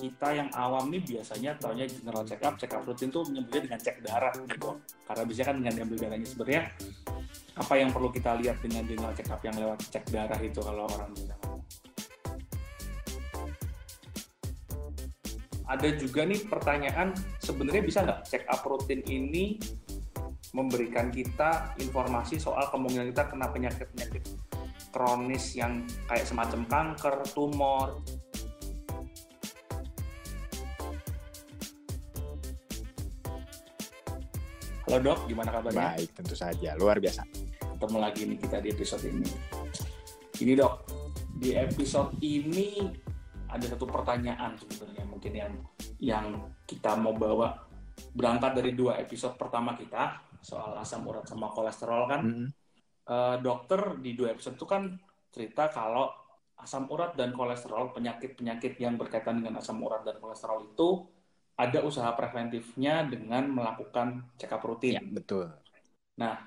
kita yang awam nih biasanya taunya general check up, check up rutin tuh menyebutnya dengan cek darah gitu. Karena biasanya kan dengan diambil darahnya sebenarnya apa yang perlu kita lihat dengan general check up yang lewat cek darah itu kalau orang ngomong. Ada juga nih pertanyaan sebenarnya bisa nggak check up rutin ini memberikan kita informasi soal kemungkinan kita kena penyakit-penyakit kronis yang kayak semacam kanker, tumor, Halo dok, gimana kabarnya? Baik, tentu saja. Luar biasa. Ketemu lagi nih kita di episode ini. Ini dok, di episode ini ada satu pertanyaan sebenarnya mungkin yang yang kita mau bawa berangkat dari dua episode pertama kita soal asam urat sama kolesterol kan. Mm -hmm. uh, dokter di dua episode itu kan cerita kalau asam urat dan kolesterol penyakit-penyakit yang berkaitan dengan asam urat dan kolesterol itu ada usaha preventifnya dengan melakukan check up rutin. Ya, betul. Nah,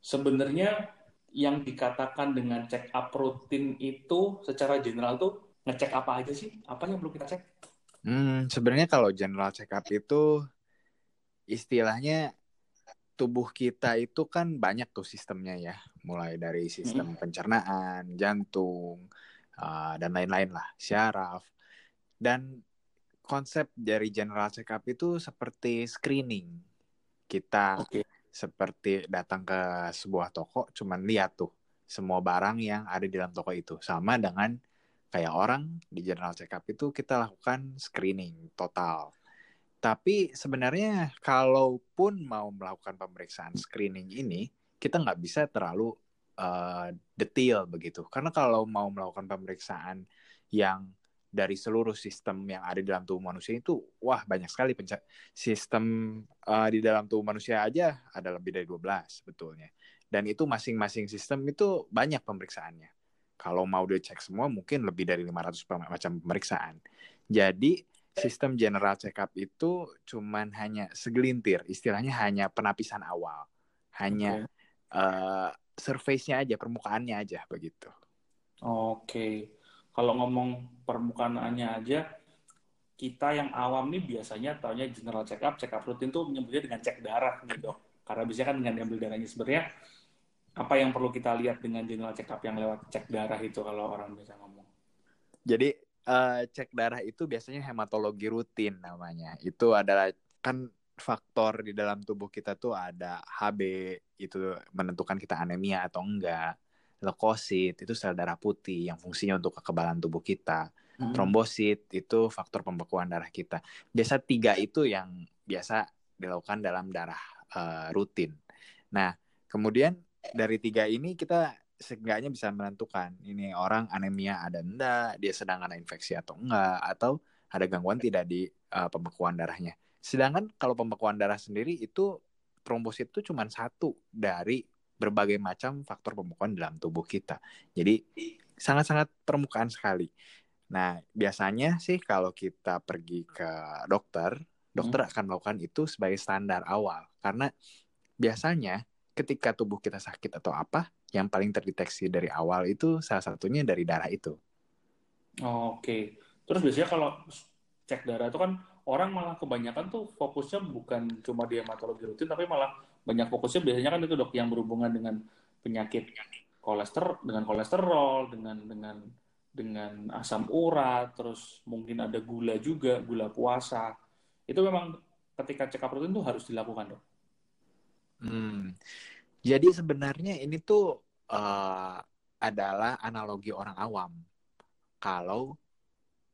sebenarnya yang dikatakan dengan check up rutin itu secara general tuh ngecek apa aja sih? Apa yang perlu kita cek? Hmm, sebenarnya kalau general check up itu istilahnya tubuh kita itu kan banyak tuh sistemnya ya, mulai dari sistem hmm. pencernaan, jantung, uh, dan lain-lain lah, syaraf. Dan konsep dari general check up itu seperti screening. Kita okay. seperti datang ke sebuah toko, cuman lihat tuh semua barang yang ada di dalam toko itu. Sama dengan kayak orang di general check up itu kita lakukan screening total. Tapi sebenarnya kalaupun mau melakukan pemeriksaan screening ini, kita nggak bisa terlalu uh, detail begitu. Karena kalau mau melakukan pemeriksaan yang dari seluruh sistem yang ada di dalam tubuh manusia itu wah banyak sekali penca- sistem uh, di dalam tubuh manusia aja ada lebih dari 12 sebetulnya. Dan itu masing-masing sistem itu banyak pemeriksaannya. Kalau mau dicek semua mungkin lebih dari 500 macam pemeriksaan. Jadi sistem general check up itu cuman hanya segelintir, istilahnya hanya penapisan awal. Hanya okay. uh, surface-nya aja, permukaannya aja begitu. Oke. Okay kalau ngomong permukaannya aja kita yang awam nih biasanya taunya general check up, check up rutin tuh menyebutnya dengan cek darah gitu. Karena biasanya kan dengan diambil darahnya sebenarnya apa yang perlu kita lihat dengan general check up yang lewat cek darah itu kalau orang biasa ngomong. Jadi uh, cek darah itu biasanya hematologi rutin namanya. Itu adalah kan faktor di dalam tubuh kita tuh ada HB itu menentukan kita anemia atau enggak leukosit itu sel darah putih yang fungsinya untuk kekebalan tubuh kita. Hmm. Trombosit itu faktor pembekuan darah kita. Biasa tiga itu yang biasa dilakukan dalam darah uh, rutin. Nah, kemudian dari tiga ini kita seenggaknya bisa menentukan ini orang anemia ada enggak, dia sedang ada infeksi atau enggak, atau ada gangguan tidak di uh, pembekuan darahnya. Sedangkan kalau pembekuan darah sendiri itu trombosit itu cuma satu dari berbagai macam faktor pembekuan dalam tubuh kita. Jadi sangat-sangat permukaan sekali. Nah, biasanya sih kalau kita pergi ke dokter, dokter hmm. akan melakukan itu sebagai standar awal karena biasanya ketika tubuh kita sakit atau apa, yang paling terdeteksi dari awal itu salah satunya dari darah itu. Oh, Oke. Okay. Terus biasanya kalau cek darah itu kan orang malah kebanyakan tuh fokusnya bukan cuma di hematologi rutin tapi malah banyak fokusnya biasanya kan itu dok yang berhubungan dengan penyakit kolesterol dengan kolesterol dengan dengan dengan asam urat terus mungkin ada gula juga gula puasa itu memang ketika check up rutin itu harus dilakukan dok. Hmm. Jadi sebenarnya ini tuh uh, adalah analogi orang awam. Kalau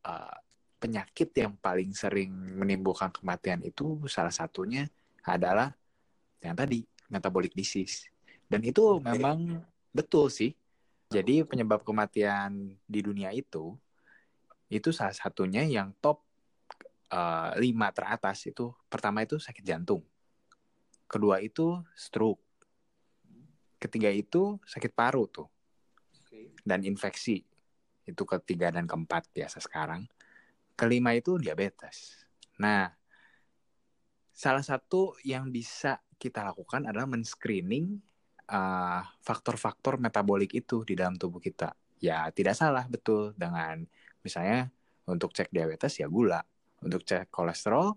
uh, penyakit yang paling sering menimbulkan kematian itu salah satunya adalah yang tadi metabolic disease. Dan itu memang betul sih. Jadi penyebab kematian di dunia itu itu salah satunya yang top uh, lima teratas itu. Pertama itu sakit jantung, kedua itu stroke, ketiga itu sakit paru tuh, dan infeksi itu ketiga dan keempat biasa sekarang. Kelima itu diabetes. Nah, salah satu yang bisa kita lakukan adalah men-screening uh, faktor-faktor metabolik itu di dalam tubuh kita. Ya tidak salah betul dengan misalnya untuk cek diabetes ya gula, untuk cek kolesterol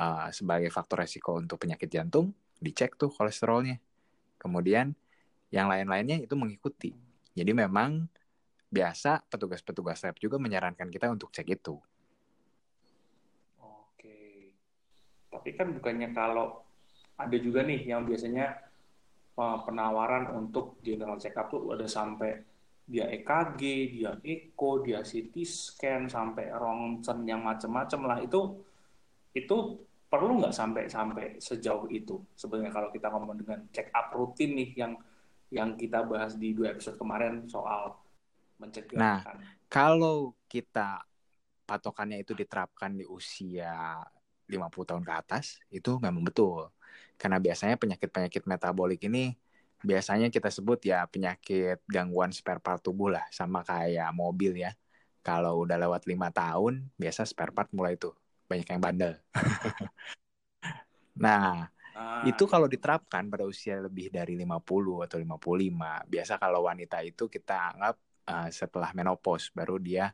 uh, sebagai faktor resiko untuk penyakit jantung dicek tuh kolesterolnya. Kemudian yang lain-lainnya itu mengikuti. Jadi memang biasa petugas-petugas lab juga menyarankan kita untuk cek itu. Oke. Tapi kan bukannya kalau ada juga nih yang biasanya uh, penawaran untuk general check up tuh ada sampai dia EKG, dia Echo, dia CT scan sampai rongsen yang macam-macam lah itu itu perlu nggak sampai sampai sejauh itu sebenarnya kalau kita ngomong dengan check up rutin nih yang yang kita bahas di dua episode kemarin soal mencegah. Nah, kalau kita patokannya itu diterapkan di usia 50 tahun ke atas, itu memang betul. Karena biasanya penyakit-penyakit metabolik ini biasanya kita sebut ya penyakit gangguan spare part tubuh lah, sama kayak mobil ya. Kalau udah lewat lima tahun, biasa spare part mulai tuh banyak yang bandel. nah, ah. itu kalau diterapkan pada usia lebih dari 50 atau 55, biasa kalau wanita itu kita anggap uh, setelah menopause baru dia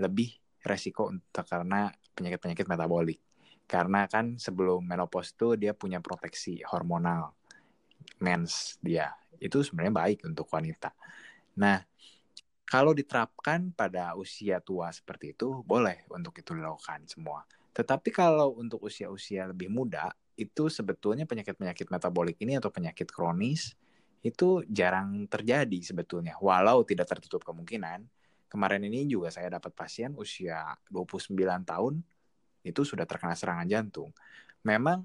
lebih resiko untuk karena penyakit-penyakit metabolik. Karena kan sebelum menopause itu dia punya proteksi hormonal mens dia. Itu sebenarnya baik untuk wanita. Nah, kalau diterapkan pada usia tua seperti itu, boleh untuk itu dilakukan semua. Tetapi kalau untuk usia-usia lebih muda, itu sebetulnya penyakit-penyakit metabolik ini atau penyakit kronis itu jarang terjadi sebetulnya. Walau tidak tertutup kemungkinan. Kemarin ini juga saya dapat pasien usia 29 tahun itu sudah terkena serangan jantung. Memang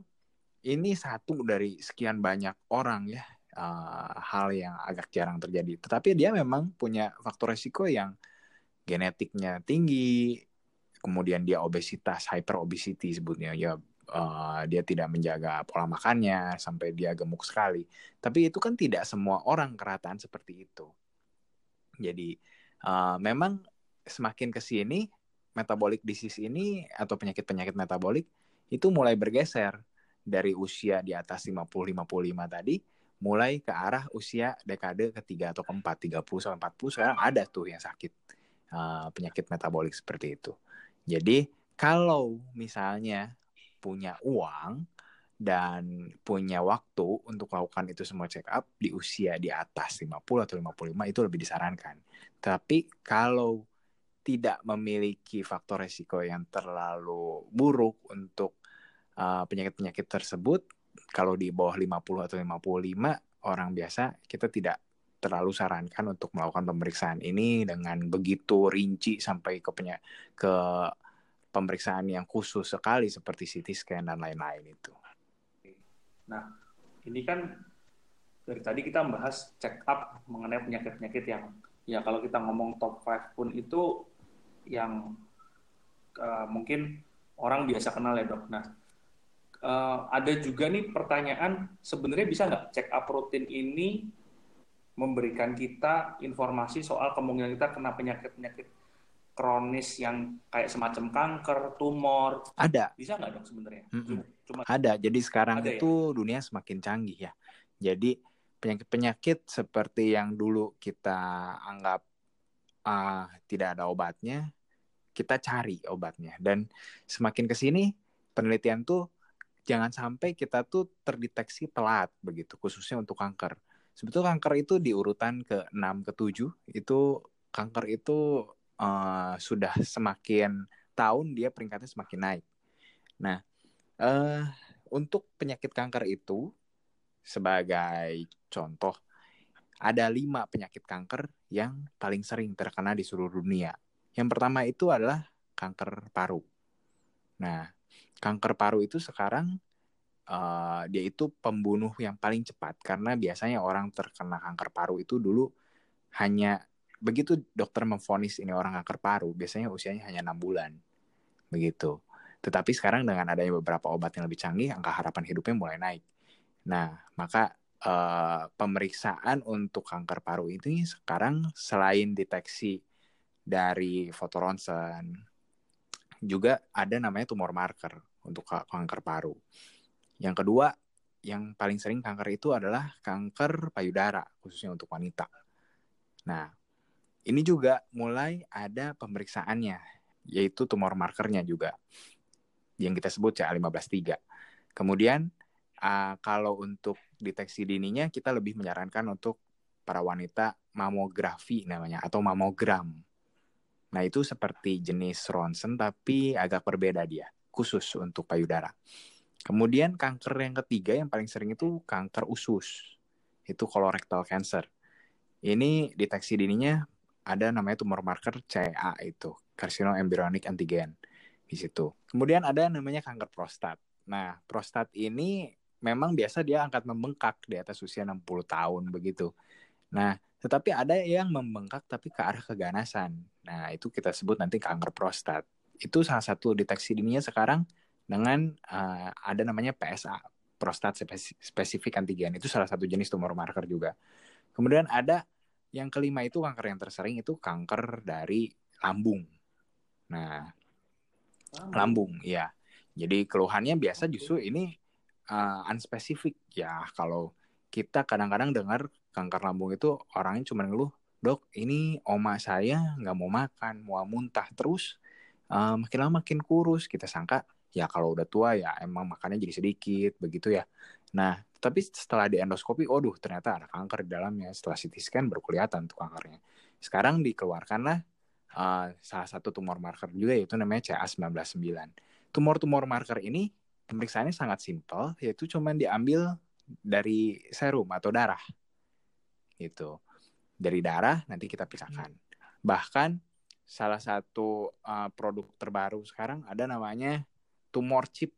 ini satu dari sekian banyak orang ya uh, hal yang agak jarang terjadi. Tetapi dia memang punya faktor resiko yang genetiknya tinggi, kemudian dia obesitas, hyper obesity sebutnya ya uh, dia tidak menjaga pola makannya sampai dia gemuk sekali. Tapi itu kan tidak semua orang kerataan seperti itu. Jadi uh, memang semakin ke sini metabolic disease ini atau penyakit-penyakit metabolik itu mulai bergeser dari usia di atas 50-55 tadi mulai ke arah usia dekade ketiga atau keempat 30 sampai 40 sekarang ada tuh yang sakit uh, penyakit metabolik seperti itu. Jadi kalau misalnya punya uang dan punya waktu untuk melakukan itu semua check up di usia di atas 50 atau 55 itu lebih disarankan. Tapi kalau tidak memiliki faktor resiko yang terlalu buruk untuk uh, penyakit-penyakit uh, tersebut, kalau di bawah 50 atau 55 orang biasa kita tidak terlalu sarankan untuk melakukan pemeriksaan ini dengan begitu rinci sampai ke ke pemeriksaan yang khusus sekali seperti CT scan dan lain-lain itu. Nah, ini kan dari tadi kita membahas check up mengenai penyakit-penyakit yang ya kalau kita ngomong top 5 pun itu yang uh, mungkin orang biasa kenal ya dok. Nah, uh, ada juga nih pertanyaan sebenarnya bisa nggak check up rutin ini memberikan kita informasi soal kemungkinan kita kena penyakit-penyakit kronis yang kayak semacam kanker, tumor. Ada. Bisa nggak dok sebenarnya? Mm -mm. Cuma ada. Jadi sekarang ada, itu ya? dunia semakin canggih ya. Jadi penyakit-penyakit seperti yang dulu kita anggap uh, tidak ada obatnya, kita cari obatnya. Dan semakin ke sini penelitian tuh jangan sampai kita tuh terdeteksi telat begitu, khususnya untuk kanker. Sebetulnya kanker itu di urutan ke-6 ke-7 itu kanker itu uh, sudah semakin tahun dia peringkatnya semakin naik. Nah, uh, untuk penyakit kanker itu sebagai contoh ada lima penyakit kanker yang paling sering terkena di seluruh dunia. Yang pertama itu adalah kanker paru. Nah, kanker paru itu sekarang uh, dia itu pembunuh yang paling cepat karena biasanya orang terkena kanker paru itu dulu hanya begitu dokter memfonis ini orang kanker paru, biasanya usianya hanya enam bulan. Begitu. Tetapi sekarang dengan adanya beberapa obat yang lebih canggih, angka harapan hidupnya mulai naik. Nah, maka uh, pemeriksaan untuk kanker paru ini sekarang selain deteksi dari foto ronsen, juga ada namanya tumor marker untuk kanker paru. Yang kedua, yang paling sering kanker itu adalah kanker payudara, khususnya untuk wanita. Nah, ini juga mulai ada pemeriksaannya, yaitu tumor markernya juga, yang kita sebut CA153. Kemudian, uh, kalau untuk deteksi dininya, kita lebih menyarankan untuk para wanita mamografi namanya, atau mamogram. Nah, itu seperti jenis ronsen, tapi agak berbeda dia, khusus untuk payudara. Kemudian kanker yang ketiga yang paling sering itu kanker usus. Itu colorectal cancer. Ini deteksi dininya ada namanya tumor marker CA itu, carcinoembryonic antigen di situ. Kemudian ada namanya kanker prostat. Nah, prostat ini memang biasa dia angkat membengkak di atas usia 60 tahun begitu. Nah, tetapi ada yang membengkak tapi ke arah keganasan. Nah, itu kita sebut nanti kanker prostat. Itu salah satu deteksi dininya sekarang dengan uh, ada namanya PSA prostat spesifik antigen itu salah satu jenis tumor marker juga. Kemudian ada yang kelima itu kanker yang tersering itu kanker dari lambung. Nah, lambung, lambung ya. Jadi keluhannya biasa justru ini uh, unspesifik ya. Kalau kita kadang-kadang dengar kanker lambung itu orangnya cuma ngeluh, dok ini oma saya nggak mau makan, mau muntah terus, uh, makin lama makin kurus. Kita sangka ya kalau udah tua ya emang makannya jadi sedikit begitu ya. Nah, tapi setelah di endoskopi, oh ternyata ada kanker di dalamnya. Setelah CT scan baru kelihatan tuh kankernya. Sekarang dikeluarkanlah uh, salah satu tumor marker juga yaitu namanya CA199. Tumor-tumor marker ini pemeriksaannya sangat simpel, yaitu cuma diambil dari serum atau darah. Gitu. Dari darah nanti kita pisahkan. Bahkan salah satu uh, produk terbaru sekarang ada namanya tumor chip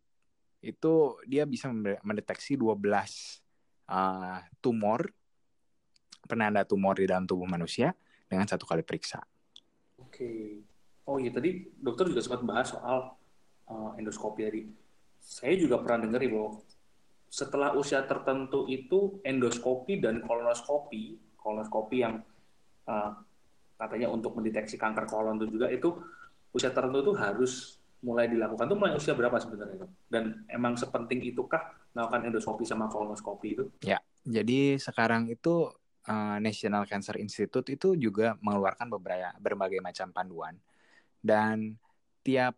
itu dia bisa mendeteksi 12 uh, tumor penanda tumor di dalam tubuh manusia dengan satu kali periksa. Oke. Oh iya tadi dokter juga sempat bahas soal uh, endoskopi tadi. Saya juga pernah dengar ya bahwa setelah usia tertentu itu endoskopi dan kolonoskopi, kolonoskopi yang uh, katanya untuk mendeteksi kanker kolon itu juga itu usia tertentu itu harus mulai dilakukan tuh mulai usia berapa sebenarnya Dan emang sepenting itukah melakukan endoskopi sama kolonoskopi itu? Ya, jadi sekarang itu uh, National Cancer Institute itu juga mengeluarkan beberapa berbagai macam panduan dan tiap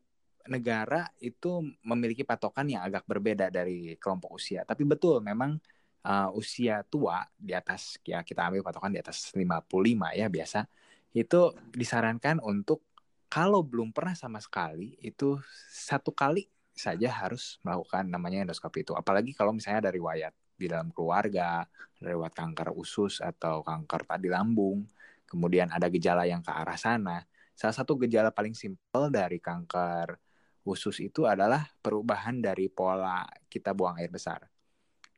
negara itu memiliki patokan yang agak berbeda dari kelompok usia. Tapi betul memang uh, usia tua di atas ya kita ambil patokan di atas 55 ya biasa itu disarankan untuk kalau belum pernah sama sekali itu satu kali saja harus melakukan namanya endoskopi itu. Apalagi kalau misalnya dari riwayat di dalam keluarga riwayat kanker usus atau kanker tadi lambung kemudian ada gejala yang ke arah sana. Salah satu gejala paling simpel dari kanker usus itu adalah perubahan dari pola kita buang air besar.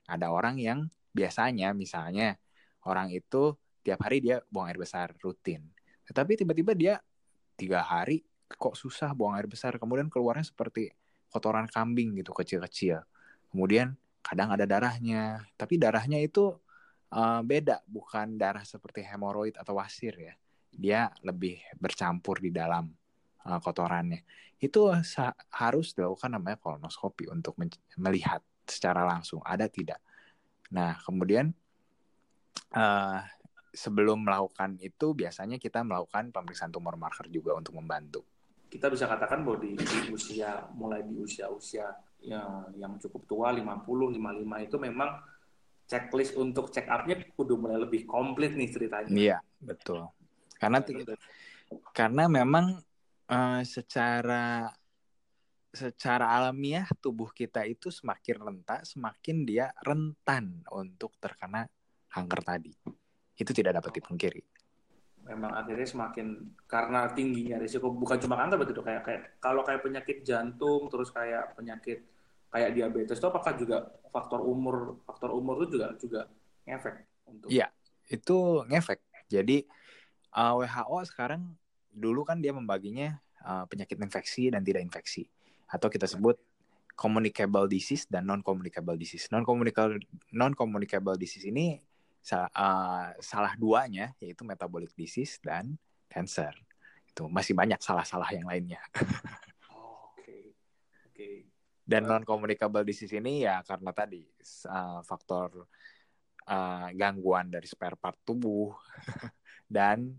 Ada orang yang biasanya misalnya orang itu tiap hari dia buang air besar rutin. Tetapi tiba-tiba dia tiga hari kok susah buang air besar. Kemudian keluarnya seperti kotoran kambing gitu kecil-kecil. Kemudian kadang ada darahnya. Tapi darahnya itu uh, beda bukan darah seperti hemoroid atau wasir ya. Dia lebih bercampur di dalam uh, kotorannya. Itu harus dilakukan namanya kolonoskopi untuk melihat secara langsung ada tidak. Nah kemudian uh, sebelum melakukan itu biasanya kita melakukan pemeriksaan tumor marker juga untuk membantu. Kita bisa katakan bahwa di, di usia mulai di usia-usia yang yang cukup tua 50 55 itu memang checklist untuk check up-nya kudu mulai lebih komplit nih ceritanya. Iya, betul. Karena karena memang uh, secara secara alamiah tubuh kita itu semakin rentak, semakin dia rentan untuk terkena kanker tadi itu tidak dapat dipungkiri. Memang akhirnya semakin karena tingginya risiko bukan cuma kanker begitu kayak kayak kalau kayak penyakit jantung terus kayak penyakit kayak diabetes itu apakah juga faktor umur faktor umur itu juga juga ngefek untuk Iya, itu ngefek. Jadi uh, eh, WHO sekarang dulu kan dia membaginya uh, penyakit infeksi dan tidak infeksi atau kita sebut communicable disease dan non communicable disease. Non communicable non communicable disease ini uh, salah duanya yaitu metabolic disease dan cancer. Itu masih banyak salah-salah yang lainnya. oh, Oke, okay. oke. Okay. Dan non communicable di sini ya karena tadi uh, faktor uh, gangguan dari spare part tubuh dan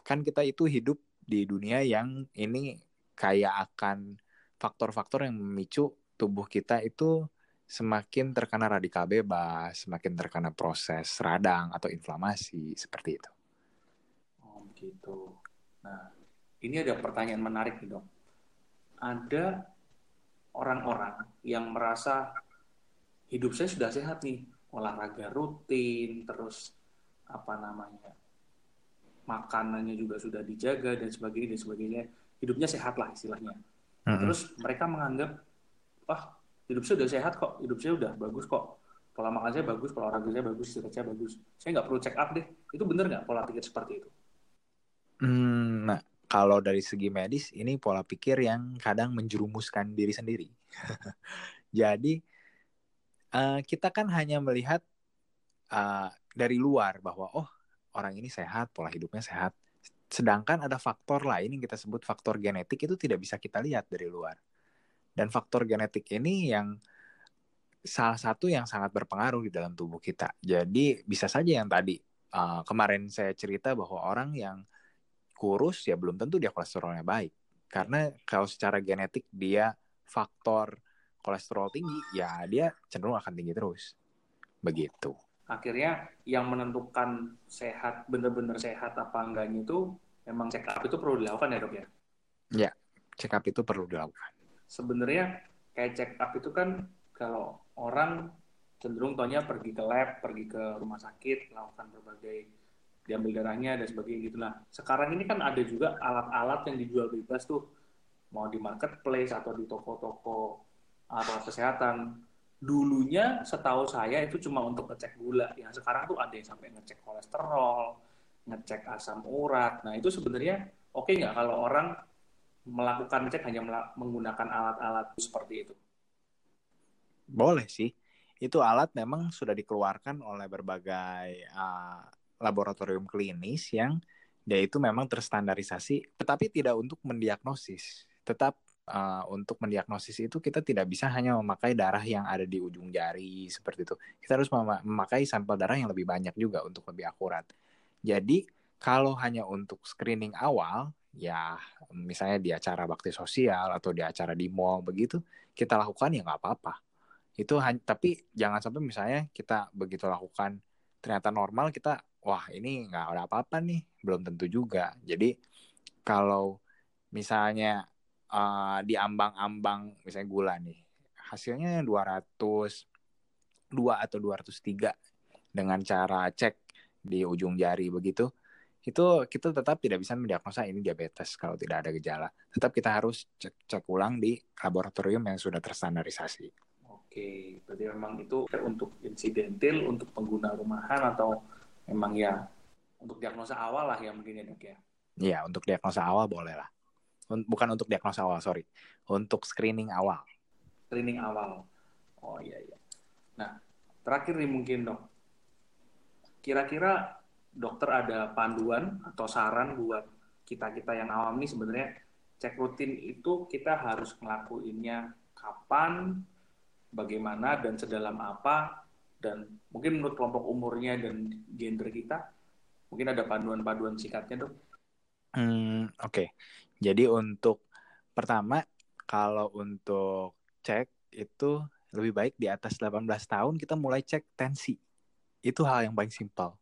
kan kita itu hidup di dunia yang ini kayak akan faktor-faktor yang memicu tubuh kita itu semakin terkena radikal bebas, semakin terkena proses radang atau inflamasi seperti itu. Oh, gitu. Nah, ini ada pertanyaan menarik nih, Dok. Ada orang-orang yang merasa hidup saya sudah sehat nih, olahraga rutin, terus apa namanya, makanannya juga sudah dijaga dan sebagainya dan sebagainya, hidupnya sehat lah istilahnya. Mm-hmm. Terus mereka menganggap, wah hidup saya udah sehat kok, hidup saya udah bagus kok, pola makan saya bagus, pola olahraga saya bagus, istirahat saya bagus, saya nggak perlu check up deh. Itu benar nggak pola pikir seperti itu? Hmm, nah, kalau dari segi medis ini pola pikir yang kadang menjerumuskan diri sendiri. Jadi uh, kita kan hanya melihat uh, dari luar bahwa oh orang ini sehat, pola hidupnya sehat. Sedangkan ada faktor lain yang kita sebut faktor genetik itu tidak bisa kita lihat dari luar. Dan faktor genetik ini yang salah satu yang sangat berpengaruh di dalam tubuh kita. Jadi bisa saja yang tadi uh, kemarin saya cerita bahwa orang yang kurus ya belum tentu dia kolesterolnya baik. Karena kalau secara genetik dia faktor kolesterol tinggi, ya dia cenderung akan tinggi terus. Begitu. Akhirnya yang menentukan sehat, benar-benar sehat apa enggaknya itu memang check up itu perlu dilakukan ya dok ya? Ya, check up itu perlu dilakukan. Sebenarnya kayak check up itu kan kalau orang cenderung taunya pergi ke lab, pergi ke rumah sakit, melakukan berbagai diambil darahnya dan sebagainya gitu. Nah, sekarang ini kan ada juga alat-alat yang dijual bebas tuh, mau di marketplace atau di toko-toko alat kesehatan. Dulunya setahu saya itu cuma untuk ngecek gula, yang sekarang tuh ada yang sampai ngecek kolesterol, ngecek asam urat. Nah, itu sebenarnya oke okay nggak kalau orang melakukan cek hanya menggunakan alat-alat seperti itu? Boleh sih. Itu alat memang sudah dikeluarkan oleh berbagai uh, laboratorium klinis yang dia itu memang terstandarisasi, tetapi tidak untuk mendiagnosis. Tetap uh, untuk mendiagnosis itu kita tidak bisa hanya memakai darah yang ada di ujung jari seperti itu. Kita harus memakai sampel darah yang lebih banyak juga untuk lebih akurat. Jadi kalau hanya untuk screening awal, ya misalnya di acara bakti sosial atau di acara di mall begitu, kita lakukan ya nggak apa-apa. Itu tapi jangan sampai misalnya kita begitu lakukan ternyata normal kita wah ini nggak ada apa-apa nih belum tentu juga jadi kalau misalnya uh, di ambang-ambang misalnya gula nih hasilnya 200 2 atau 203 dengan cara cek di ujung jari begitu itu kita tetap tidak bisa mendiagnosa ini diabetes kalau tidak ada gejala tetap kita harus cek cek ulang di laboratorium yang sudah terstandarisasi Oke, berarti memang itu untuk insidentil, untuk pengguna rumahan atau memang ya untuk diagnosa awal lah ya mungkin ya dok ya? Iya, untuk diagnosa awal boleh lah. Bukan untuk diagnosa awal, sorry. Untuk screening awal. Screening awal. Oh iya, iya. Nah, terakhir nih mungkin dok. Kira-kira dokter ada panduan atau saran buat kita-kita yang awam nih sebenarnya cek rutin itu kita harus ngelakuinnya kapan, bagaimana dan sedalam apa dan mungkin menurut kelompok umurnya dan gender kita mungkin ada panduan-panduan sikatnya dok. Hmm, Oke, okay. jadi untuk pertama kalau untuk cek itu lebih baik di atas 18 tahun kita mulai cek tensi. Itu hal yang paling simpel.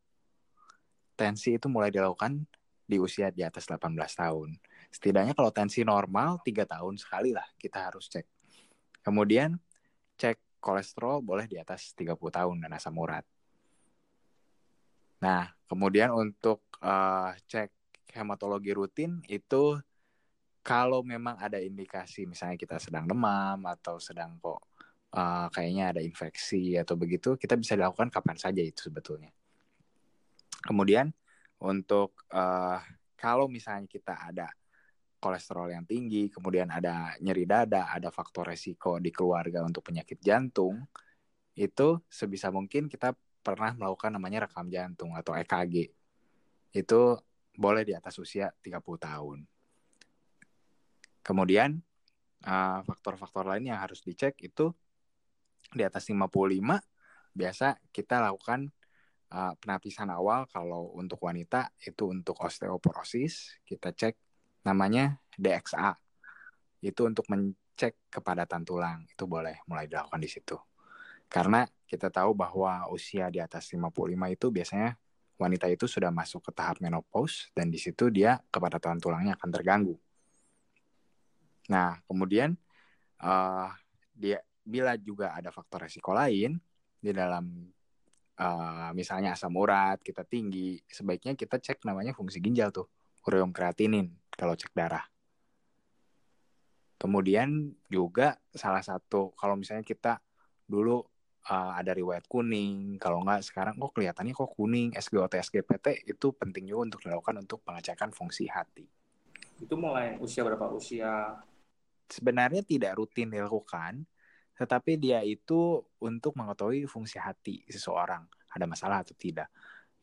Tensi itu mulai dilakukan di usia di atas 18 tahun. Setidaknya kalau tensi normal, tiga tahun sekali lah kita harus cek. Kemudian cek kolesterol boleh di atas 30 tahun dan asam urat. Nah, kemudian untuk uh, cek hematologi rutin itu kalau memang ada indikasi misalnya kita sedang demam atau sedang kok uh, kayaknya ada infeksi atau begitu, kita bisa dilakukan kapan saja itu sebetulnya. Kemudian untuk uh, kalau misalnya kita ada kolesterol yang tinggi, kemudian ada nyeri dada, ada faktor resiko di keluarga untuk penyakit jantung, itu sebisa mungkin kita pernah melakukan namanya rekam jantung atau EKG. Itu boleh di atas usia 30 tahun. Kemudian uh, faktor-faktor lain yang harus dicek itu di atas 55 biasa kita lakukan uh, penapisan awal kalau untuk wanita itu untuk osteoporosis kita cek namanya DXA itu untuk mencek kepadatan tulang itu boleh mulai dilakukan di situ karena kita tahu bahwa usia di atas 55 itu biasanya wanita itu sudah masuk ke tahap menopause dan di situ dia kepadatan tulangnya akan terganggu. Nah, kemudian uh, dia bila juga ada faktor resiko lain di dalam uh, misalnya asam urat kita tinggi, sebaiknya kita cek namanya fungsi ginjal tuh, ureum kreatinin kalau cek darah. Kemudian juga salah satu kalau misalnya kita dulu uh, ada riwayat kuning, kalau enggak sekarang kok kelihatannya kok kuning, SGOT, SGPT itu penting juga untuk dilakukan untuk pengecekan fungsi hati. Itu mulai usia berapa? Usia sebenarnya tidak rutin dilakukan, tetapi dia itu untuk mengetahui fungsi hati seseorang ada masalah atau tidak.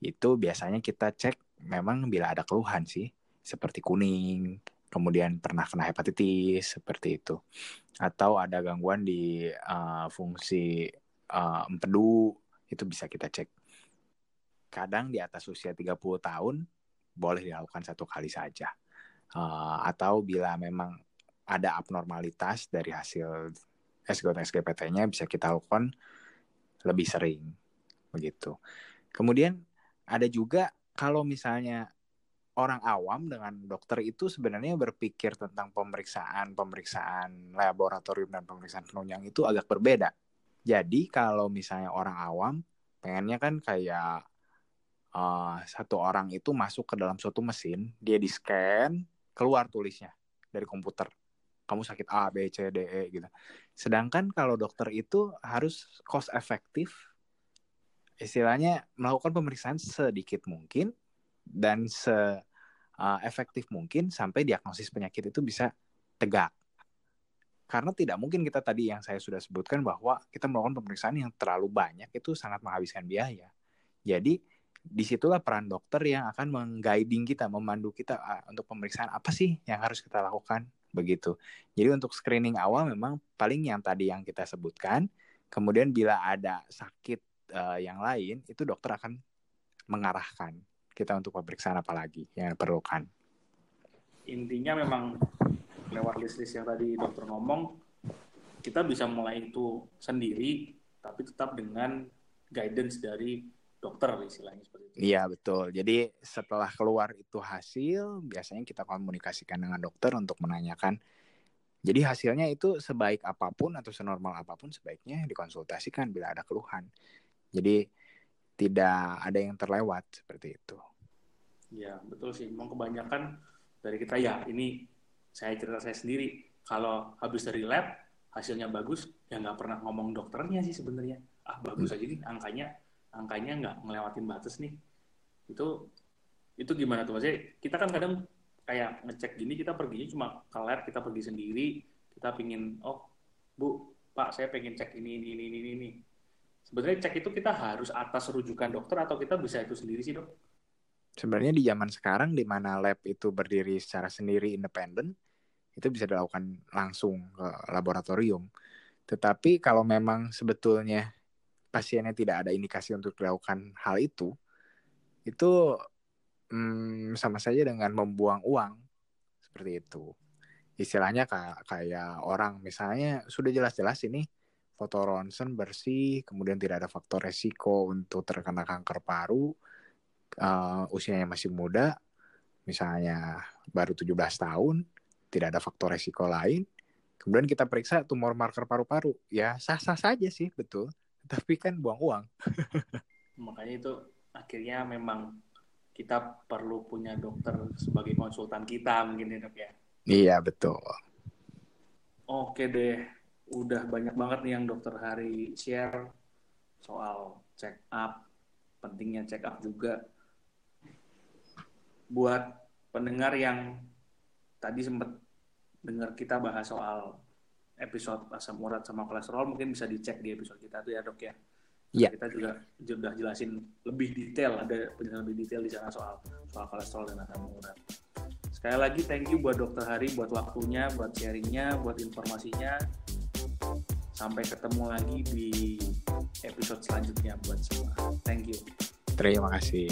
Itu biasanya kita cek memang bila ada keluhan sih, seperti kuning, kemudian pernah kena hepatitis seperti itu, atau ada gangguan di uh, fungsi uh, empedu itu bisa kita cek. Kadang di atas usia 30 tahun boleh dilakukan satu kali saja. Uh, atau bila memang ada abnormalitas dari hasil SGOT SGPT-nya bisa kita lakukan lebih sering begitu. Kemudian ada juga kalau misalnya orang awam dengan dokter itu sebenarnya berpikir tentang pemeriksaan pemeriksaan laboratorium dan pemeriksaan penunjang itu agak berbeda. Jadi kalau misalnya orang awam pengennya kan kayak uh, satu orang itu masuk ke dalam suatu mesin, dia di scan, keluar tulisnya dari komputer kamu sakit A, B, C, D, E gitu. Sedangkan kalau dokter itu harus cost efektif, istilahnya melakukan pemeriksaan sedikit mungkin dan se uh, efektif mungkin sampai diagnosis penyakit itu bisa tegak. Karena tidak mungkin kita tadi yang saya sudah sebutkan bahwa kita melakukan pemeriksaan yang terlalu banyak itu sangat menghabiskan biaya. Jadi di situlah peran dokter yang akan mengguiding kita, memandu kita uh, untuk pemeriksaan apa sih yang harus kita lakukan begitu. Jadi untuk screening awal memang paling yang tadi yang kita sebutkan. Kemudian bila ada sakit uh, yang lain, itu dokter akan mengarahkan kita untuk pemeriksaan apa lagi yang diperlukan. Intinya memang lewat list-list yang tadi dokter ngomong, kita bisa mulai itu sendiri, tapi tetap dengan guidance dari dokter istilahnya seperti itu. Iya betul. Jadi setelah keluar itu hasil, biasanya kita komunikasikan dengan dokter untuk menanyakan. Jadi hasilnya itu sebaik apa pun atau senormal apa pun sebaiknya dikonsultasikan bila ada keluhan. Jadi tidak ada yang terlewat seperti itu. Iya betul sih. Memang kebanyakan dari kita ya ini saya cerita saya sendiri. Kalau habis dari lab hasilnya bagus, ya nggak pernah ngomong dokternya sih sebenarnya. Ah bagus hmm. aja nih angkanya angkanya nggak ngelewatin batas nih. Itu itu gimana tuh? Maksudnya kita kan kadang kayak ngecek gini kita perginya cuma ke lab kita pergi sendiri. Kita pingin oh bu pak saya pengen cek ini ini ini ini ini. Sebenarnya cek itu kita harus atas rujukan dokter atau kita bisa itu sendiri sih dok? Sebenarnya di zaman sekarang di mana lab itu berdiri secara sendiri independen itu bisa dilakukan langsung ke laboratorium. Tetapi kalau memang sebetulnya pasiennya tidak ada indikasi untuk dilakukan hal itu, itu hmm, sama saja dengan membuang uang seperti itu. Istilahnya kayak, orang misalnya sudah jelas-jelas ini foto ronsen bersih, kemudian tidak ada faktor resiko untuk terkena kanker paru, uh, usianya masih muda, misalnya baru 17 tahun, tidak ada faktor resiko lain, kemudian kita periksa tumor marker paru-paru, ya sah-sah saja sih, betul tapi kan buang uang. Makanya itu akhirnya memang kita perlu punya dokter sebagai konsultan kita mungkin ya ya. Iya betul. Oke deh, udah banyak banget nih yang dokter Hari share soal check up, pentingnya check up juga. Buat pendengar yang tadi sempat dengar kita bahas soal episode asam urat sama kolesterol mungkin bisa dicek di episode kita tuh ya dok ya. Yeah. Kita juga sudah jelasin lebih detail, ada penjelasan lebih detail di sana soal soal kolesterol dan asam urat. Sekali lagi thank you buat dokter Hari, buat waktunya, buat sharingnya, buat informasinya. Sampai ketemu lagi di episode selanjutnya buat semua. Thank you. Terima kasih.